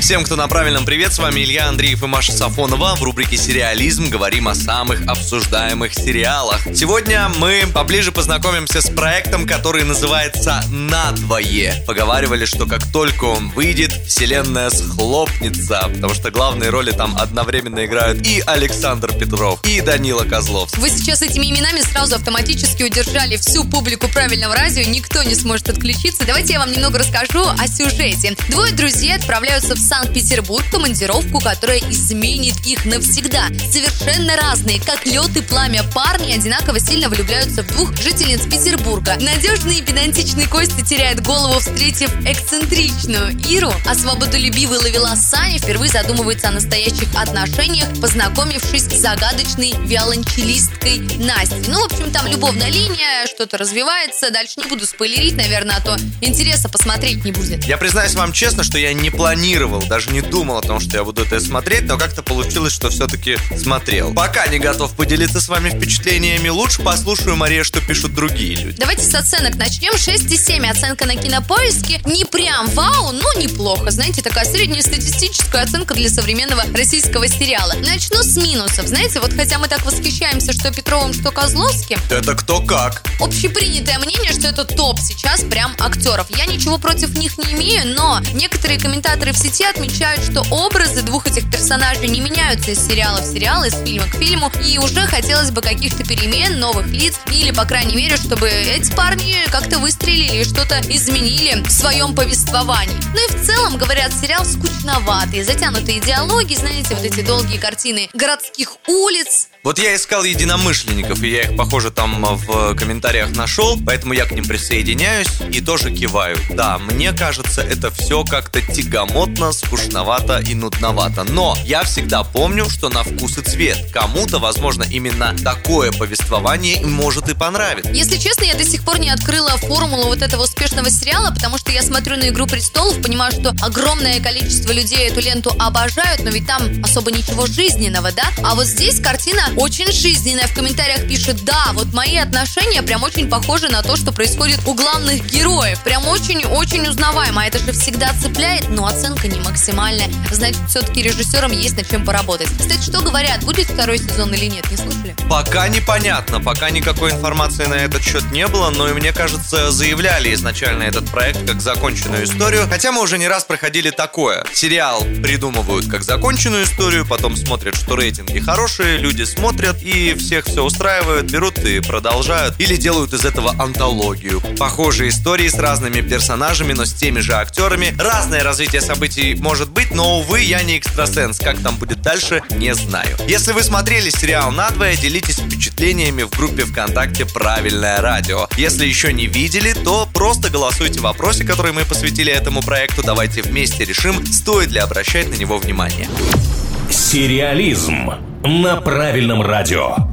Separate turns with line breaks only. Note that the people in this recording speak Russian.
Всем, кто на правильном привет, с вами Илья Андреев и Маша Сафонова. В рубрике «Сериализм» говорим о самых обсуждаемых сериалах. Сегодня мы поближе познакомимся с проектом, который называется «Надвое». Поговаривали, что как только он выйдет, вселенная схлопнется, потому что главные роли там одновременно играют и Александр Петров, и Данила Козловский.
Вы сейчас этими именами сразу автоматически удержали всю публику правильного радио, никто не сможет отключиться. Давайте я вам немного расскажу о сюжете. Двое друзей отправляются в Санкт-Петербург командировку, которая изменит их навсегда. Совершенно разные, как лед и пламя парни, одинаково сильно влюбляются в двух жительниц Петербурга. Надежный и педантичный Костя теряет голову, встретив эксцентричную Иру, а свободолюбивый ловила Саня впервые задумывается о настоящих отношениях, познакомившись с загадочной виолончелисткой Настей. Ну, в общем, там любовная линия, что-то развивается. Дальше не буду спойлерить, наверное, а то интереса посмотреть не будет.
Я признаюсь вам честно, что я не планировал планировал, даже не думал о том, что я буду это смотреть, но как-то получилось, что все-таки смотрел. Пока не готов поделиться с вами впечатлениями, лучше послушаю, Мария, что пишут другие люди.
Давайте с оценок начнем. 6,7 оценка на кинопоиске. Не прям вау, но неплохо. Знаете, такая среднестатистическая оценка для современного российского сериала. Начну с минусов. Знаете, вот хотя мы так восхищаемся, что Петровым, что Козловским.
Это кто как?
Общепринятое мнение, что это топ сейчас прям актеров. Я ничего против них не имею, но некоторые комментаторы в сети отмечают, что образы двух этих персонажей не меняются из сериала в сериал, из фильма к фильму, и уже хотелось бы каких-то перемен, новых лиц, или, по крайней мере, чтобы эти парни как-то выстрелили и что-то изменили в своем повествовании. Ну и в целом, говорят, сериал скучноватый, затянутые диалоги, знаете, вот эти долгие картины городских улиц,
вот я искал единомышленников, и я их, похоже, там в комментариях нашел, поэтому я к ним присоединяюсь и тоже киваю. Да, мне кажется, это все как-то тягомотно, скучновато и нудновато. Но я всегда помню, что на вкус и цвет. Кому-то, возможно, именно такое повествование может и понравится.
Если честно, я до сих пор не открыла формулу вот этого успешного сериала, потому что я смотрю на «Игру престолов», понимаю, что огромное количество людей эту ленту обожают, но ведь там особо ничего жизненного, да? А вот здесь картина очень жизненная. В комментариях пишет, да, вот мои отношения прям очень похожи на то, что происходит у главных героев. Прям очень-очень узнаваемо. А это же всегда цепляет, но оценка не максимальная. Значит, все-таки режиссерам есть над чем поработать. Кстати, что говорят, будет второй сезон или нет, не слышали?
Пока непонятно, пока никакой информации на этот счет не было, но и мне кажется, заявляли изначально этот проект как законченную историю, хотя мы уже не раз проходили такое. Сериал придумывают как законченную историю, потом смотрят, что рейтинги хорошие, люди смотрят, смотрят и всех все устраивают, берут и продолжают. Или делают из этого антологию. Похожие истории с разными персонажами, но с теми же актерами. Разное развитие событий может быть, но, увы, я не экстрасенс. Как там будет дальше, не знаю. Если вы смотрели сериал «Надвое», делитесь впечатлениями в группе ВКонтакте «Правильное радио». Если еще не видели, то просто голосуйте в вопросе, который мы посвятили этому проекту. Давайте вместе решим, стоит ли обращать на него внимание.
Сериализм на правильном радио.